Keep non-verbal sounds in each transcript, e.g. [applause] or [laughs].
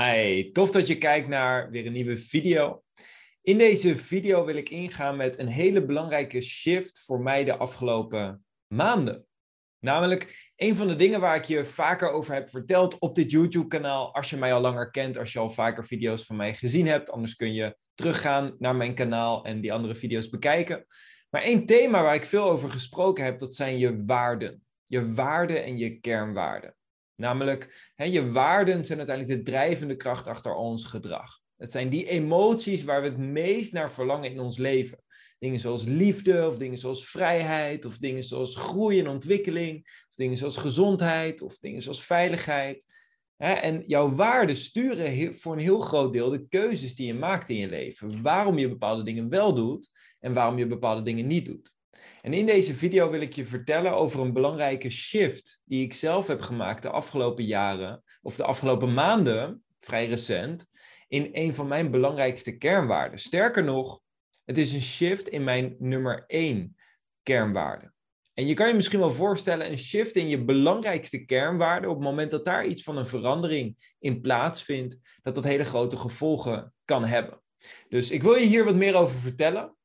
Hi, tof dat je kijkt naar weer een nieuwe video. In deze video wil ik ingaan met een hele belangrijke shift voor mij de afgelopen maanden. Namelijk een van de dingen waar ik je vaker over heb verteld op dit YouTube-kanaal. Als je mij al langer kent, als je al vaker video's van mij gezien hebt. Anders kun je teruggaan naar mijn kanaal en die andere video's bekijken. Maar één thema waar ik veel over gesproken heb, dat zijn je waarden. Je waarden en je kernwaarden. Namelijk, hè, je waarden zijn uiteindelijk de drijvende kracht achter ons gedrag. Het zijn die emoties waar we het meest naar verlangen in ons leven. Dingen zoals liefde, of dingen zoals vrijheid, of dingen zoals groei en ontwikkeling, of dingen zoals gezondheid, of dingen zoals veiligheid. En jouw waarden sturen voor een heel groot deel de keuzes die je maakt in je leven. Waarom je bepaalde dingen wel doet en waarom je bepaalde dingen niet doet. En in deze video wil ik je vertellen over een belangrijke shift die ik zelf heb gemaakt de afgelopen jaren, of de afgelopen maanden, vrij recent, in een van mijn belangrijkste kernwaarden. Sterker nog, het is een shift in mijn nummer één kernwaarde. En je kan je misschien wel voorstellen, een shift in je belangrijkste kernwaarde, op het moment dat daar iets van een verandering in plaatsvindt, dat dat hele grote gevolgen kan hebben. Dus ik wil je hier wat meer over vertellen.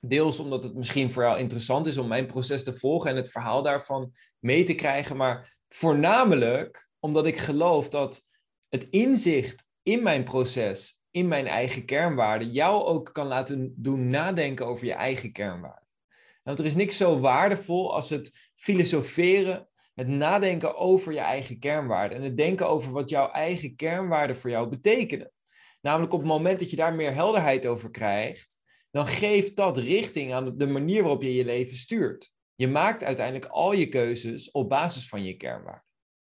Deels omdat het misschien voor jou interessant is om mijn proces te volgen en het verhaal daarvan mee te krijgen. Maar voornamelijk omdat ik geloof dat het inzicht in mijn proces, in mijn eigen kernwaarden, jou ook kan laten doen nadenken over je eigen kernwaarden. Want er is niks zo waardevol als het filosoferen, het nadenken over je eigen kernwaarden en het denken over wat jouw eigen kernwaarden voor jou betekenen. Namelijk op het moment dat je daar meer helderheid over krijgt, dan geeft dat richting aan de manier waarop je je leven stuurt. Je maakt uiteindelijk al je keuzes op basis van je kernwaarden.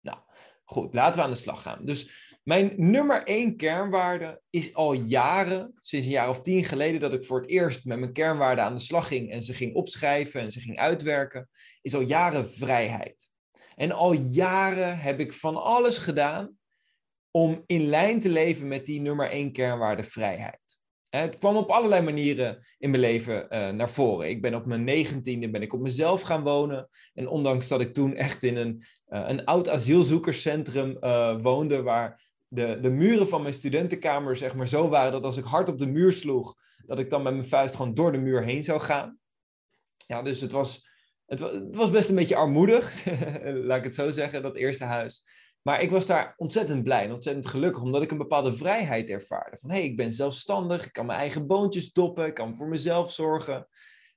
Nou, goed, laten we aan de slag gaan. Dus mijn nummer één kernwaarde is al jaren, sinds een jaar of tien geleden, dat ik voor het eerst met mijn kernwaarden aan de slag ging en ze ging opschrijven en ze ging uitwerken, is al jaren vrijheid. En al jaren heb ik van alles gedaan om in lijn te leven met die nummer één kernwaarde vrijheid. Het kwam op allerlei manieren in mijn leven uh, naar voren. Ik ben op mijn negentiende ben ik op mezelf gaan wonen. En ondanks dat ik toen echt in een, uh, een oud asielzoekerscentrum uh, woonde, waar de, de muren van mijn studentenkamer zeg maar zo waren dat als ik hard op de muur sloeg, dat ik dan met mijn vuist gewoon door de muur heen zou gaan. Ja, dus het was, het, het was best een beetje armoedig, [laughs] laat ik het zo zeggen, dat eerste huis. Maar ik was daar ontzettend blij en ontzettend gelukkig, omdat ik een bepaalde vrijheid ervaarde. Van hé, hey, ik ben zelfstandig, ik kan mijn eigen boontjes doppen, ik kan voor mezelf zorgen.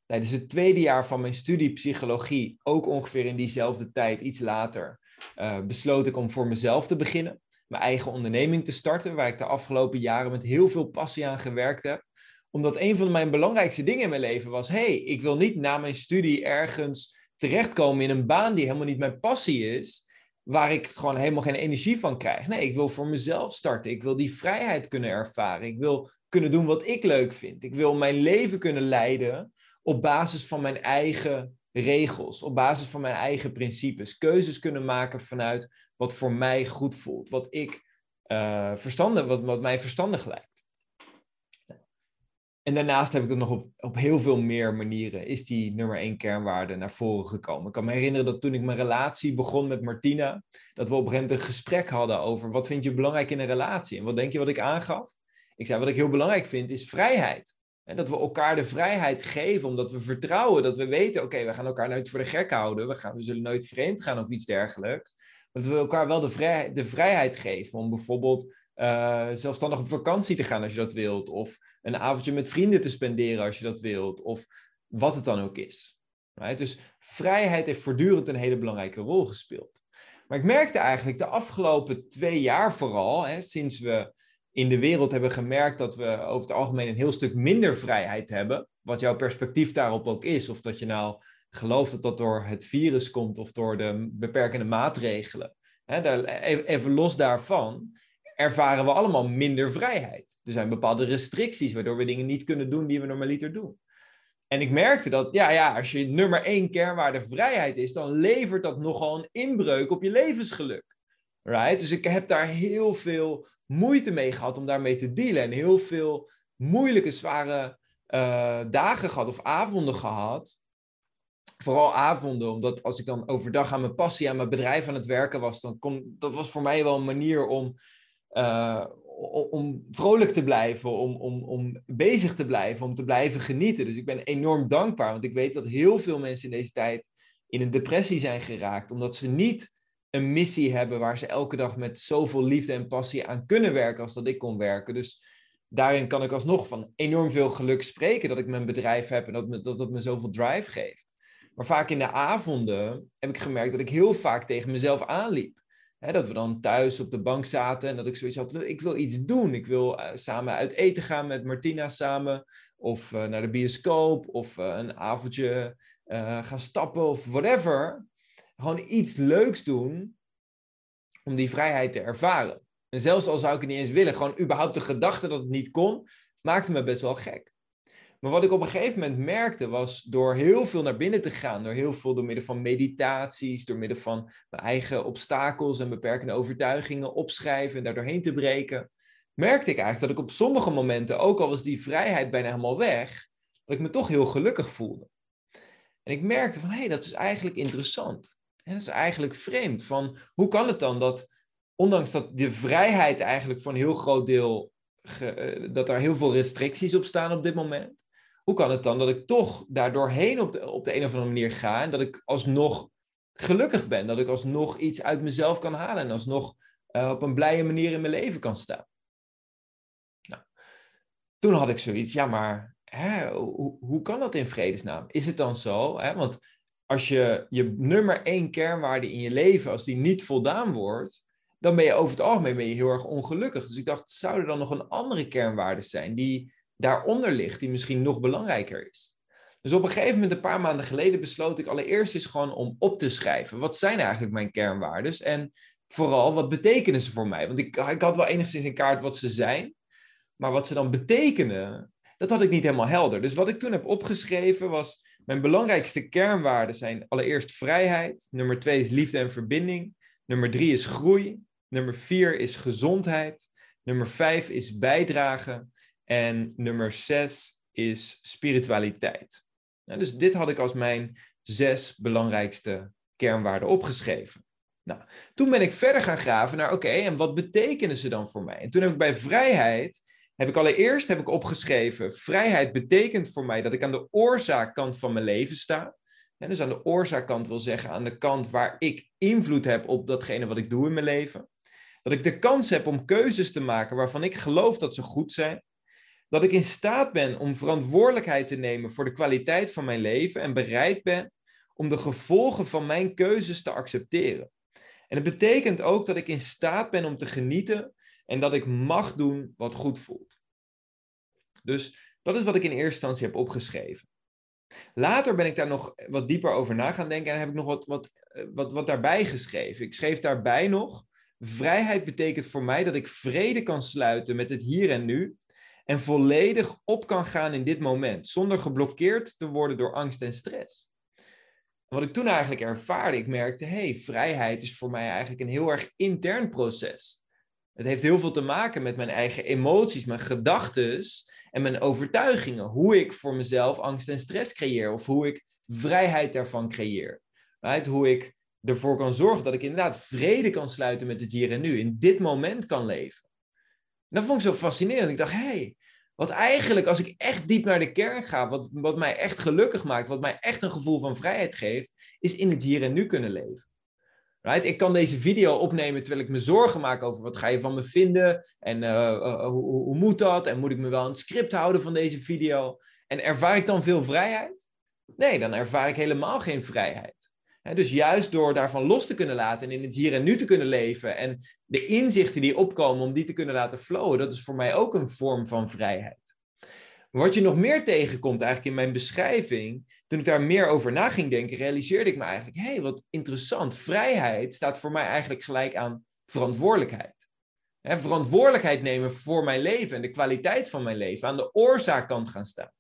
Tijdens het tweede jaar van mijn studie psychologie, ook ongeveer in diezelfde tijd, iets later, uh, besloot ik om voor mezelf te beginnen. Mijn eigen onderneming te starten, waar ik de afgelopen jaren met heel veel passie aan gewerkt heb. Omdat een van mijn belangrijkste dingen in mijn leven was, hé, hey, ik wil niet na mijn studie ergens terechtkomen in een baan die helemaal niet mijn passie is waar ik gewoon helemaal geen energie van krijg. Nee, ik wil voor mezelf starten. Ik wil die vrijheid kunnen ervaren. Ik wil kunnen doen wat ik leuk vind. Ik wil mijn leven kunnen leiden op basis van mijn eigen regels, op basis van mijn eigen principes. Keuzes kunnen maken vanuit wat voor mij goed voelt, wat ik uh, wat, wat mij verstandig lijkt. En daarnaast heb ik het nog op, op heel veel meer manieren, is die nummer één kernwaarde naar voren gekomen. Ik kan me herinneren dat toen ik mijn relatie begon met Martina, dat we op een gegeven moment een gesprek hadden over wat vind je belangrijk in een relatie? En wat denk je wat ik aangaf? Ik zei, wat ik heel belangrijk vind, is vrijheid. En dat we elkaar de vrijheid geven, omdat we vertrouwen, dat we weten, oké, we gaan elkaar nooit voor de gek houden, we, gaan, we zullen nooit vreemd gaan of iets dergelijks. Dat we elkaar wel de, de vrijheid geven om bijvoorbeeld uh, zelfstandig op vakantie te gaan als je dat wilt. Of een avondje met vrienden te spenderen als je dat wilt. Of wat het dan ook is. Dus vrijheid heeft voortdurend een hele belangrijke rol gespeeld. Maar ik merkte eigenlijk de afgelopen twee jaar vooral, hè, sinds we in de wereld hebben gemerkt dat we over het algemeen een heel stuk minder vrijheid hebben, wat jouw perspectief daarop ook is, of dat je nou gelooft dat dat door het virus komt of door de beperkende maatregelen. Hè, daar, even los daarvan, ervaren we allemaal minder vrijheid. Er zijn bepaalde restricties waardoor we dingen niet kunnen doen die we normaliter doen. En ik merkte dat, ja, ja, als je nummer één kernwaarde vrijheid is, dan levert dat nogal een inbreuk op je levensgeluk. Right? Dus ik heb daar heel veel moeite mee gehad om daarmee te dealen. En heel veel moeilijke, zware uh, dagen gehad of avonden gehad. Vooral avonden, omdat als ik dan overdag aan mijn passie, aan mijn bedrijf aan het werken was, dan kon dat was voor mij wel een manier om uh, om vrolijk te blijven, om, om, om bezig te blijven, om te blijven genieten. Dus ik ben enorm dankbaar, want ik weet dat heel veel mensen in deze tijd in een depressie zijn geraakt, omdat ze niet een missie hebben waar ze elke dag met zoveel liefde en passie aan kunnen werken als dat ik kon werken. Dus daarin kan ik alsnog van enorm veel geluk spreken dat ik mijn bedrijf heb en dat me, dat, dat me zoveel drive geeft. Maar vaak in de avonden heb ik gemerkt dat ik heel vaak tegen mezelf aanliep. Dat we dan thuis op de bank zaten en dat ik zoiets had, ik wil iets doen. Ik wil uh, samen uit eten gaan met Martina samen. Of uh, naar de bioscoop. Of uh, een avondje gaan stappen of whatever. Gewoon iets leuks doen om die vrijheid te ervaren. En zelfs al zou ik het niet eens willen, gewoon überhaupt de gedachte dat het niet kon, maakte me best wel gek. Maar wat ik op een gegeven moment merkte was door heel veel naar binnen te gaan, door heel veel door middel van meditaties, door middel van mijn eigen obstakels en beperkende overtuigingen opschrijven en daar doorheen te breken, merkte ik eigenlijk dat ik op sommige momenten, ook al was die vrijheid bijna helemaal weg, dat ik me toch heel gelukkig voelde. En ik merkte van, hé, hey, dat is eigenlijk interessant. En dat is eigenlijk vreemd. Van, hoe kan het dan dat, ondanks dat de vrijheid eigenlijk voor een heel groot deel, eh, dat er heel veel restricties op staan op dit moment, hoe kan het dan dat ik toch daardoorheen op de, op de een of andere manier ga en dat ik alsnog gelukkig ben, dat ik alsnog iets uit mezelf kan halen en alsnog uh, op een blije manier in mijn leven kan staan? Nou, toen had ik zoiets, ja, maar hè, hoe, hoe kan dat in vredesnaam? Is het dan zo? Hè? Want als je je nummer één kernwaarde in je leven, als die niet voldaan wordt, dan ben je over het algemeen heel erg ongelukkig. Dus ik dacht, zou er dan nog een andere kernwaarde zijn die daaronder ligt, die misschien nog belangrijker is? Dus op een gegeven moment, een paar maanden geleden, besloot ik allereerst eens gewoon om op te schrijven. Wat zijn eigenlijk mijn kernwaarden? En vooral, wat betekenen ze voor mij? Want ik, ik had wel enigszins in kaart wat ze zijn. Maar wat ze dan betekenen, dat had ik niet helemaal helder. Dus wat ik toen heb opgeschreven was mijn belangrijkste kernwaarden zijn allereerst vrijheid. Nummer twee is liefde en verbinding. Nummer drie is groei. Nummer vier is gezondheid. Nummer vijf is bijdragen. En nummer zes is spiritualiteit. Nou, dus dit had ik als mijn zes belangrijkste kernwaarden opgeschreven. Nou, toen ben ik verder gaan graven naar, oké, en wat betekenen ze dan voor mij? En toen heb ik bij vrijheid heb ik allereerst heb ik opgeschreven, vrijheid betekent voor mij dat ik aan de oorzaakkant van mijn leven sta. En dus aan de oorzaakkant wil zeggen, aan de kant waar ik invloed heb op datgene wat ik doe in mijn leven. Dat ik de kans heb om keuzes te maken waarvan ik geloof dat ze goed zijn. Dat ik in staat ben om verantwoordelijkheid te nemen voor de kwaliteit van mijn leven en bereid ben om de gevolgen van mijn keuzes te accepteren. En het betekent ook dat ik in staat ben om te genieten en dat ik mag doen wat goed voelt. Dus dat is wat ik in eerste instantie heb opgeschreven. Later ben ik daar nog wat dieper over na gaan denken en heb ik nog wat, wat, eh, wat, wat daarbij geschreven. Ik schreef daarbij nog: vrijheid betekent voor mij dat ik vrede kan sluiten met het hier en nu en volledig op kan gaan in dit moment, zonder geblokkeerd te worden door angst en stress. wat ik toen eigenlijk ervaarde, ik merkte, hey, vrijheid is voor mij eigenlijk een heel erg intern proces. Het heeft heel veel te maken met mijn eigen emoties, mijn gedachten en mijn overtuigingen. Hoe ik voor mezelf angst en stress creëer of hoe ik vrijheid daarvan creëer. Right? Hoe ik ervoor kan zorgen dat ik inderdaad vrede kan sluiten met het hier en nu, in dit moment kan leven. En dat vond ik zo fascinerend. Ik dacht, hé, hey, wat eigenlijk, als ik echt diep naar de kern ga, wat, wat mij echt gelukkig maakt, wat mij echt een gevoel van vrijheid geeft, is in het hier en nu kunnen leven. Right? Ik kan deze video opnemen terwijl ik me zorgen maak over wat ga je van me vinden en uh, uh, hoe, hoe, moet dat en moet ik me wel een script houden van deze video. En ervaar ik dan veel vrijheid? Nee, dan ervaar ik helemaal geen vrijheid. Dus juist door daarvan los te kunnen laten en in het hier en nu te kunnen leven en de inzichten die opkomen om die te kunnen laten flowen, dat is voor mij ook een vorm van vrijheid. Wat je nog meer tegenkomt eigenlijk in mijn beschrijving, toen ik daar meer over na ging denken, realiseerde ik me eigenlijk, hé, hey, wat interessant. Vrijheid staat voor mij eigenlijk gelijk aan verantwoordelijkheid. verantwoordelijkheid nemen voor mijn leven en de kwaliteit van mijn leven, aan de oorzaakkant gaan staan.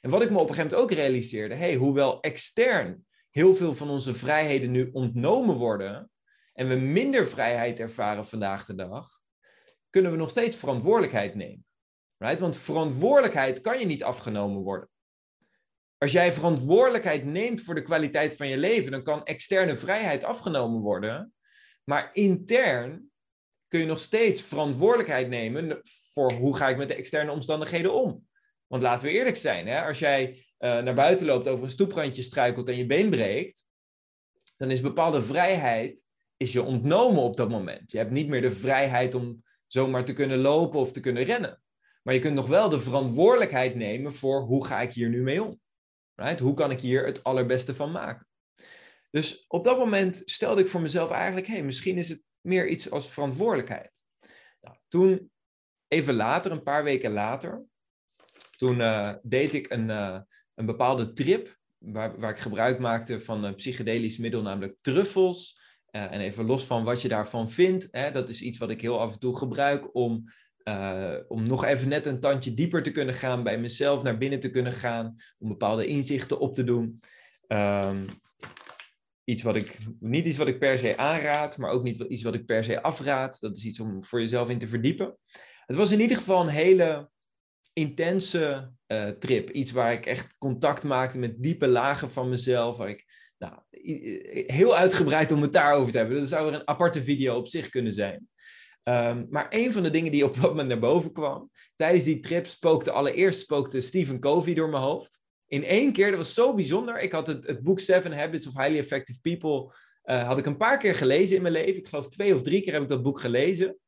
En wat ik me op een gegeven moment ook realiseerde, hey, hoewel extern heel veel van onze vrijheden nu ontnomen worden en we minder vrijheid ervaren vandaag de dag, kunnen we nog steeds verantwoordelijkheid nemen. Right? Want verantwoordelijkheid kan je niet afgenomen worden. Als jij verantwoordelijkheid neemt voor de kwaliteit van je leven, dan kan externe vrijheid afgenomen worden. Maar intern kun je nog steeds verantwoordelijkheid nemen voor hoe ga ik met de externe omstandigheden om. Want laten we eerlijk zijn, hè? als jij eh, naar buiten loopt, over een stoeprandje struikelt en je been breekt, dan is bepaalde vrijheid is je ontnomen op dat moment. Je hebt niet meer de vrijheid om zomaar te kunnen lopen of te kunnen rennen. Maar je kunt nog wel de verantwoordelijkheid nemen voor hoe ga ik hier nu mee om. Right? Hoe kan ik hier het allerbeste van maken? Dus op dat moment stelde ik voor mezelf eigenlijk, hey, misschien is het meer iets als verantwoordelijkheid. Nou, toen, even later, een paar weken later, toen uh, deed ik een, uh, een bepaalde trip waar, waar ik gebruik maakte van een psychedelisch middel, namelijk truffels. Uh, en even los van wat je daarvan vindt, hè, dat is iets wat ik heel af en toe gebruik om, om nog even net een tandje dieper te kunnen gaan, bij mezelf naar binnen te kunnen gaan, om bepaalde inzichten op te doen. Um, iets wat ik, niet iets wat ik per se aanraad, maar ook niet iets wat ik per se afraad. Dat is iets om voor jezelf in te verdiepen. Het was in ieder geval een hele intense uh, trip. Iets waar ik echt contact maakte met diepe lagen van mezelf. Waar ik, nou, heel uitgebreid om het daarover te hebben. Dat zou er een aparte video op zich kunnen zijn. Um, maar een van de dingen die op wat moment naar boven kwam, tijdens die trip spookte allereerst spookte Stephen Covey door mijn hoofd in één keer, dat was zo bijzonder. Ik had het, het boek Seven Habits of Highly Effective People, uh, had ik een paar keer gelezen in mijn leven. Ik geloof twee of drie keer heb ik dat boek gelezen.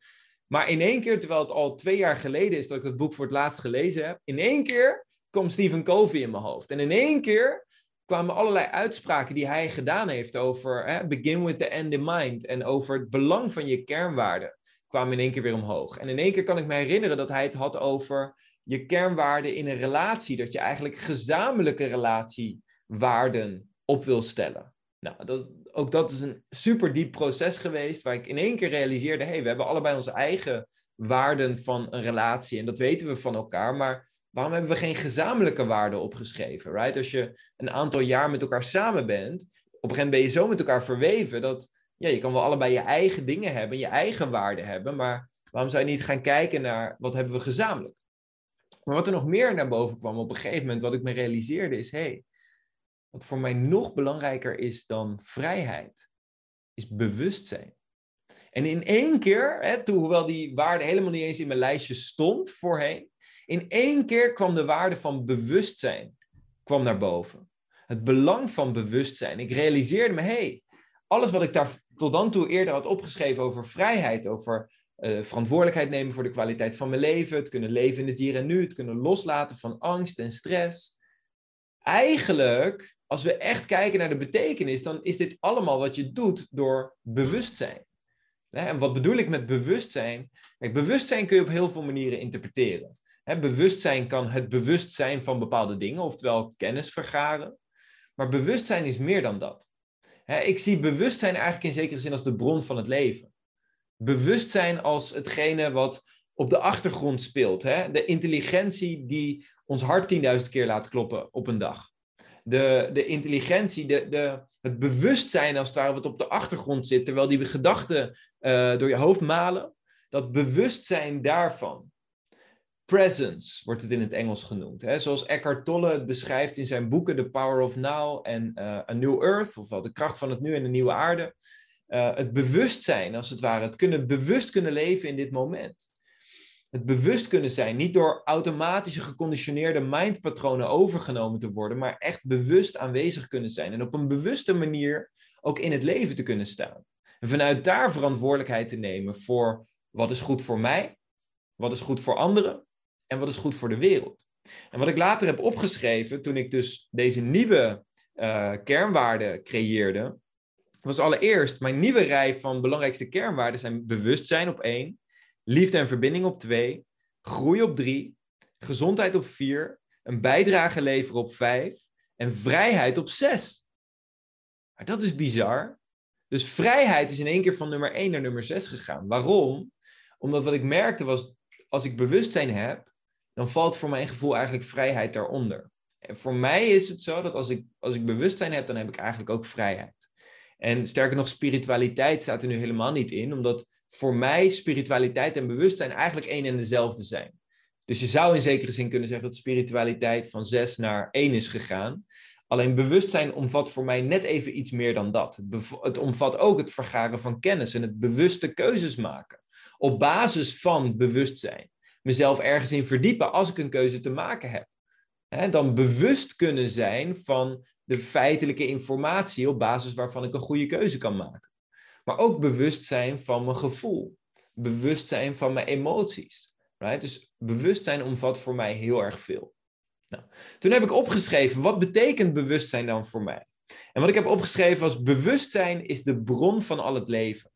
Maar in één keer, terwijl het al twee jaar geleden is dat ik het boek voor het laatst gelezen heb, in één keer kwam Stephen Covey in mijn hoofd. En in één keer kwamen allerlei uitspraken die hij gedaan heeft over hè, begin with the end in mind en over het belang van je kernwaarden kwamen in één keer weer omhoog. En in één keer kan ik me herinneren dat hij het had over je kernwaarden in een relatie, dat je eigenlijk gezamenlijke relatiewaarden op wil stellen. Nou, dat, ook dat is een super diep proces geweest, waar ik in één keer realiseerde, hé, hey, we hebben allebei onze eigen waarden van een relatie en dat weten we van elkaar, maar waarom hebben we geen gezamenlijke waarden opgeschreven, right? Als je een aantal jaar met elkaar samen bent, op een gegeven moment ben je zo met elkaar verweven dat, ja, je kan wel allebei je eigen dingen hebben, je eigen waarden hebben, maar waarom zou je niet gaan kijken naar wat hebben we gezamenlijk? Maar wat er nog meer naar boven kwam op een gegeven moment, wat ik me realiseerde, is: hé, hey, wat voor mij nog belangrijker is dan vrijheid, is bewustzijn. En in één keer, hè, toen, hoewel die waarde helemaal niet eens in mijn lijstje stond voorheen, in één keer kwam de waarde van bewustzijn kwam naar boven. Het belang van bewustzijn. Ik realiseerde me, hé, hey, alles wat ik daar tot dan toe eerder had opgeschreven over vrijheid, over uh, verantwoordelijkheid nemen voor de kwaliteit van mijn leven, het kunnen leven in het hier en nu, het kunnen loslaten van angst en stress. Eigenlijk, als we echt kijken naar de betekenis, dan is dit allemaal wat je doet door bewustzijn. En wat bedoel ik met bewustzijn? Bewustzijn kun je op heel veel manieren interpreteren. bewustzijn kan het bewustzijn van bepaalde dingen, oftewel kennis vergaren. Maar bewustzijn is meer dan dat. ik zie bewustzijn eigenlijk in zekere zin als de bron van het leven bewustzijn als hetgene wat op de achtergrond speelt. De intelligentie die ons hart 10.000 keer laat kloppen op een dag. De, de intelligentie, de, de, het bewustzijn als het ware wat op de achtergrond zit, terwijl die gedachten uh, door je hoofd malen. Dat bewustzijn daarvan. Presence wordt het in het Engels genoemd. Hè? Zoals Eckhart Tolle het beschrijft in zijn boeken The Power of Now en uh, A New Earth, ofwel De kracht van het nu en de nieuwe aarde. Uh, het bewustzijn, als het ware. Het kunnen bewust kunnen leven in dit moment. Het bewust kunnen zijn, niet door automatische geconditioneerde mindpatronen overgenomen te worden, maar echt bewust aanwezig kunnen zijn en op een bewuste manier ook in het leven te kunnen staan. En vanuit daar verantwoordelijkheid te nemen voor wat is goed voor mij, wat is goed voor anderen en wat is goed voor de wereld. En wat ik later heb opgeschreven, toen ik dus deze nieuwe uh, kernwaarden creëerde, was allereerst mijn nieuwe rij van belangrijkste kernwaarden zijn bewustzijn op één, liefde en verbinding op twee, groei op drie, gezondheid op vier, een bijdrage leveren op vijf en vrijheid op zes. Maar dat is bizar. Dus vrijheid is in één keer van nummer 1 naar nummer 6 gegaan. Waarom? Omdat wat ik merkte was, als ik bewustzijn heb, dan valt voor mijn gevoel eigenlijk vrijheid daaronder. En voor mij is het zo dat als ik, als ik bewustzijn heb, dan heb ik eigenlijk ook vrijheid. En sterker nog, spiritualiteit staat er nu helemaal niet in, omdat voor mij spiritualiteit en bewustzijn eigenlijk één en dezelfde zijn. Dus je zou in zekere zin kunnen zeggen dat spiritualiteit van zes naar één is gegaan. Alleen bewustzijn omvat voor mij net even iets meer dan dat. Het, het omvat ook het vergaren van kennis en het bewuste keuzes maken. Op basis van bewustzijn. Mezelf ergens in verdiepen als ik een keuze te maken heb. dan bewust kunnen zijn van de feitelijke informatie op basis waarvan ik een goede keuze kan maken. Maar ook bewust zijn van mijn gevoel. Bewust zijn van mijn emoties. Right? Dus bewustzijn omvat voor mij heel erg veel. Nou, toen heb ik opgeschreven, wat betekent bewustzijn dan voor mij? En wat ik heb opgeschreven was, bewustzijn is de bron van al het leven.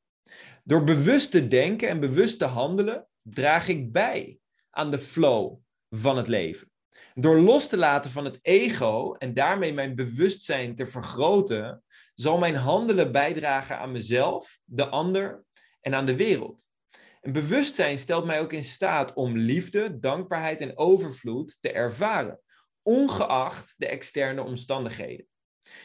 Door bewust te denken en bewust te handelen, draag ik bij aan de flow van het leven. Door los te laten van het ego en daarmee mijn bewustzijn te vergroten, zal mijn handelen bijdragen aan mezelf, de ander en aan de wereld. En bewustzijn stelt mij ook in staat om liefde, dankbaarheid en overvloed te ervaren, ongeacht de externe omstandigheden.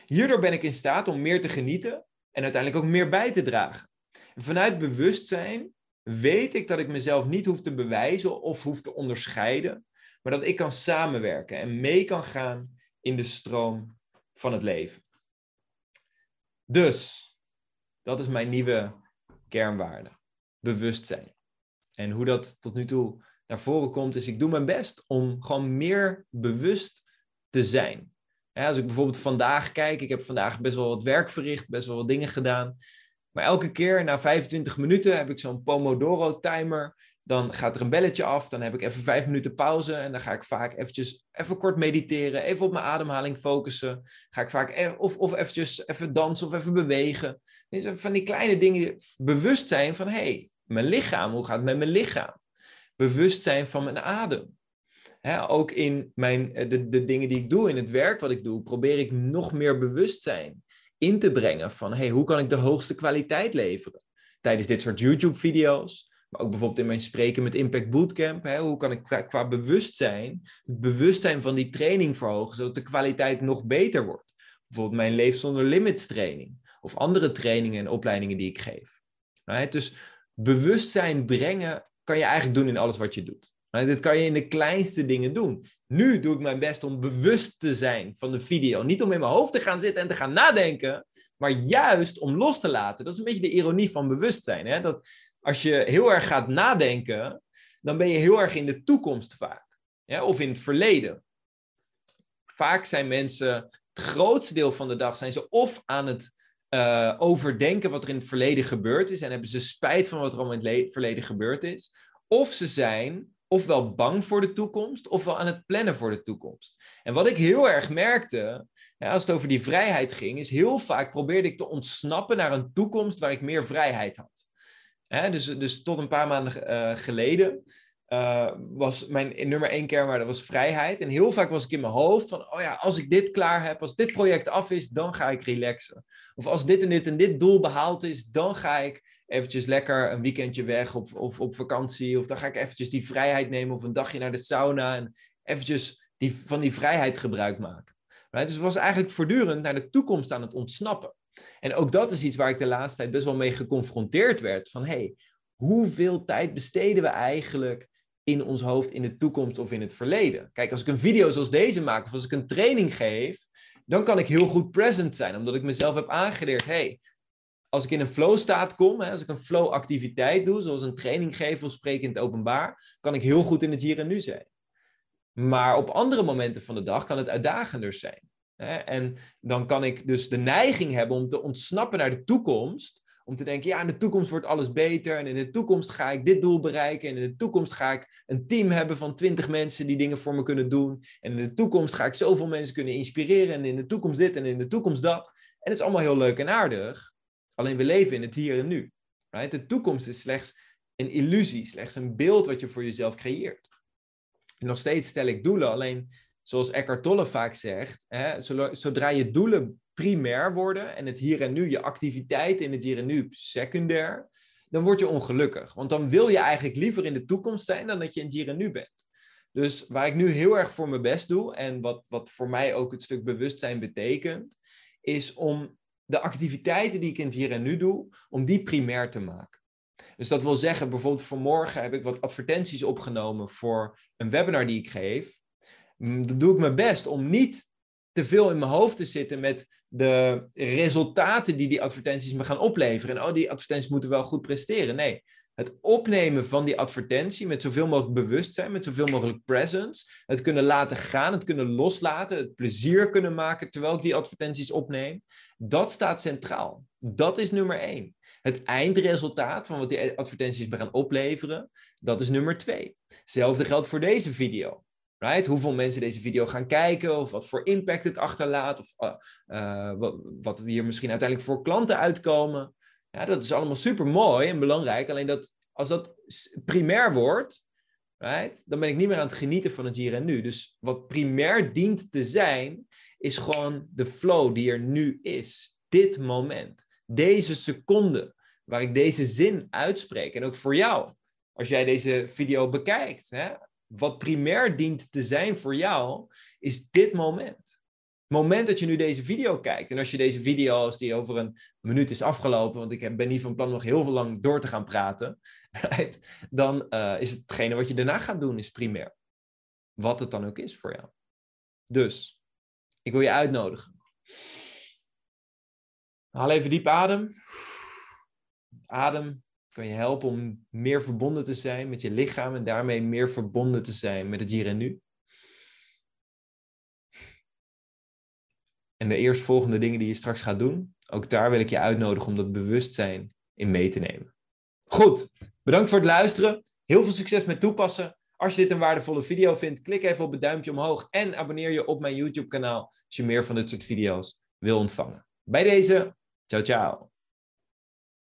Hierdoor ben ik in staat om meer te genieten en uiteindelijk ook meer bij te dragen. En vanuit bewustzijn weet ik dat ik mezelf niet hoef te bewijzen of hoef te onderscheiden, maar dat ik kan samenwerken en mee kan gaan in de stroom van het leven. Dus, dat is mijn nieuwe kernwaarde. Bewustzijn. En hoe dat tot nu toe naar voren komt, is ik doe mijn best om gewoon meer bewust te zijn. als ik bijvoorbeeld vandaag kijk, ik heb vandaag best wel wat werk verricht, best wel wat dingen gedaan. Maar elke keer na 25 minuten heb ik zo'n Pomodoro-timer. Dan gaat er een belletje af, dan heb ik even vijf minuten pauze en dan ga ik vaak eventjes even kort mediteren, even op mijn ademhaling focussen. Ga ik vaak e- of, of eventjes even dansen of even bewegen. Dus van die kleine dingen, bewust zijn van hé, hey, mijn lichaam, hoe gaat het met mijn lichaam? Bewust zijn van mijn adem. ook in mijn, de, de dingen die ik doe, in het werk wat ik doe, probeer ik nog meer bewustzijn in te brengen van hey, hoe kan ik de hoogste kwaliteit leveren tijdens dit soort YouTube-video's. Maar ook bijvoorbeeld in mijn spreken met Impact Bootcamp. Hè, hoe kan ik qua, bewustzijn, het bewustzijn van die training verhogen, zodat de kwaliteit nog beter wordt. Bijvoorbeeld mijn Leef zonder Limits training. Of andere trainingen en opleidingen die ik geef. Right? Dus bewustzijn brengen kan je eigenlijk doen in alles wat je doet. Dit kan je in de kleinste dingen doen. Nu doe ik mijn best om bewust te zijn van de video. Niet om in mijn hoofd te gaan zitten en te gaan nadenken, maar juist om los te laten. Dat is een beetje de ironie van bewustzijn. Hè? Dat als je heel erg gaat nadenken, dan ben je heel erg in de toekomst vaak. Of in het verleden. Vaak zijn mensen, het grootste deel van de dag, zijn ze of aan het uh, overdenken wat er in het verleden gebeurd is en hebben ze spijt van wat er al in het verleden gebeurd is. Of ze zijn ofwel bang voor de toekomst, ofwel aan het plannen voor de toekomst. En wat ik heel erg merkte, als het over die vrijheid ging, is heel vaak probeerde ik te ontsnappen naar een toekomst waar ik meer vrijheid had. Dus, dus tot een paar maanden uh, geleden uh, was mijn nummer één kernwaarde was vrijheid. En heel vaak was ik in mijn hoofd van, oh ja, als ik dit klaar heb, als dit project af is, dan ga ik relaxen. Of als dit en dit en dit doel behaald is, dan ga ik eventjes lekker een weekendje weg of, of op vakantie. Of dan ga ik eventjes die vrijheid nemen of een dagje naar de sauna en eventjes die, van die vrijheid gebruik maken. Right? Dus het was eigenlijk voortdurend naar de toekomst aan het ontsnappen. En ook dat is iets waar ik de laatste tijd best wel mee geconfronteerd werd. Van hey, hoeveel tijd besteden we eigenlijk in ons hoofd in de toekomst of in het verleden? Kijk, als ik een video zoals deze maak of als ik een training geef, dan kan ik heel goed present zijn, omdat ik mezelf heb aangeleerd. hey, als ik in een flow staat kom, hè, als ik een flow activiteit doe, zoals een training geven of spreken in het openbaar, kan ik heel goed in het hier en nu zijn. Maar op andere momenten van de dag kan het uitdagender zijn. En dan kan ik dus de neiging hebben om te ontsnappen naar de toekomst. Om te denken, ja, in de toekomst wordt alles beter. En in de toekomst ga ik dit doel bereiken. En in de toekomst ga ik een team hebben van twintig mensen die dingen voor me kunnen doen. En in de toekomst ga ik zoveel mensen kunnen inspireren. En in de toekomst dit en in de toekomst dat. En het is allemaal heel leuk en aardig. Alleen we leven in het hier en nu. De toekomst is slechts een illusie, slechts een beeld wat je voor jezelf creëert. En nog steeds stel ik doelen, alleen zoals Eckhart Tolle vaak zegt, hè, zodra je doelen primair worden en het hier en nu, je activiteit in het hier en nu secundair, dan word je ongelukkig. Want dan wil je eigenlijk liever in de toekomst zijn dan dat je in het hier en nu bent. Dus waar ik nu heel erg voor mijn best doe en wat, wat voor mij ook het stuk bewustzijn betekent, is om de activiteiten die ik in het hier en nu doe, om die primair te maken. Dus dat wil zeggen, bijvoorbeeld vanmorgen heb ik wat advertenties opgenomen voor een webinar die ik geef. Mm, dan doe ik mijn best om niet te veel in mijn hoofd te zitten met de resultaten die die advertenties me gaan opleveren. En oh, die advertenties moeten wel goed presteren. Nee, Het opnemen van die advertentie met zoveel mogelijk bewustzijn, met zoveel mogelijk presence. Het kunnen laten gaan, het kunnen loslaten, het plezier kunnen maken terwijl ik die advertenties opneem. Dat staat centraal. Dat is nummer één. Het eindresultaat van wat die advertenties gaan opleveren, dat is nummer twee. Hetzelfde geldt voor deze video. Right? Hoeveel mensen deze video gaan kijken, of wat voor impact het achterlaat, of uh, wat, wat hier misschien uiteindelijk voor klanten uitkomen. Ja, dat is allemaal super mooi en belangrijk. Alleen dat als dat primair wordt, right, dan ben ik niet meer aan het genieten van het hier en nu. Dus wat primair dient te zijn, is gewoon de flow die er nu is. Dit moment. Deze seconde waar ik deze zin uitspreek. En ook voor jou, als jij deze video bekijkt. Hè, wat primair dient te zijn voor jou, is dit moment. Het moment dat je nu deze video kijkt. En als je deze video, als die over een minuut is afgelopen, want ik ben niet van plan nog heel veel lang door te gaan praten, [laughs] dan uh, is hetgene wat je daarna gaat doen, is primair. Wat het dan ook is voor jou. Dus, ik wil je uitnodigen. Haal even diep adem. Adem kan je helpen om meer verbonden te zijn met je lichaam en daarmee meer verbonden te zijn met het hier en nu. En de eerstvolgende dingen die je straks gaat doen, ook daar wil ik je uitnodigen om dat bewustzijn in mee te nemen. Goed, bedankt voor het luisteren. Heel veel succes met toepassen. Als je dit een waardevolle video vindt, klik even op het duimpje omhoog en abonneer je op mijn YouTube kanaal als je meer van dit soort video's wil ontvangen. Bij deze, ciao ciao.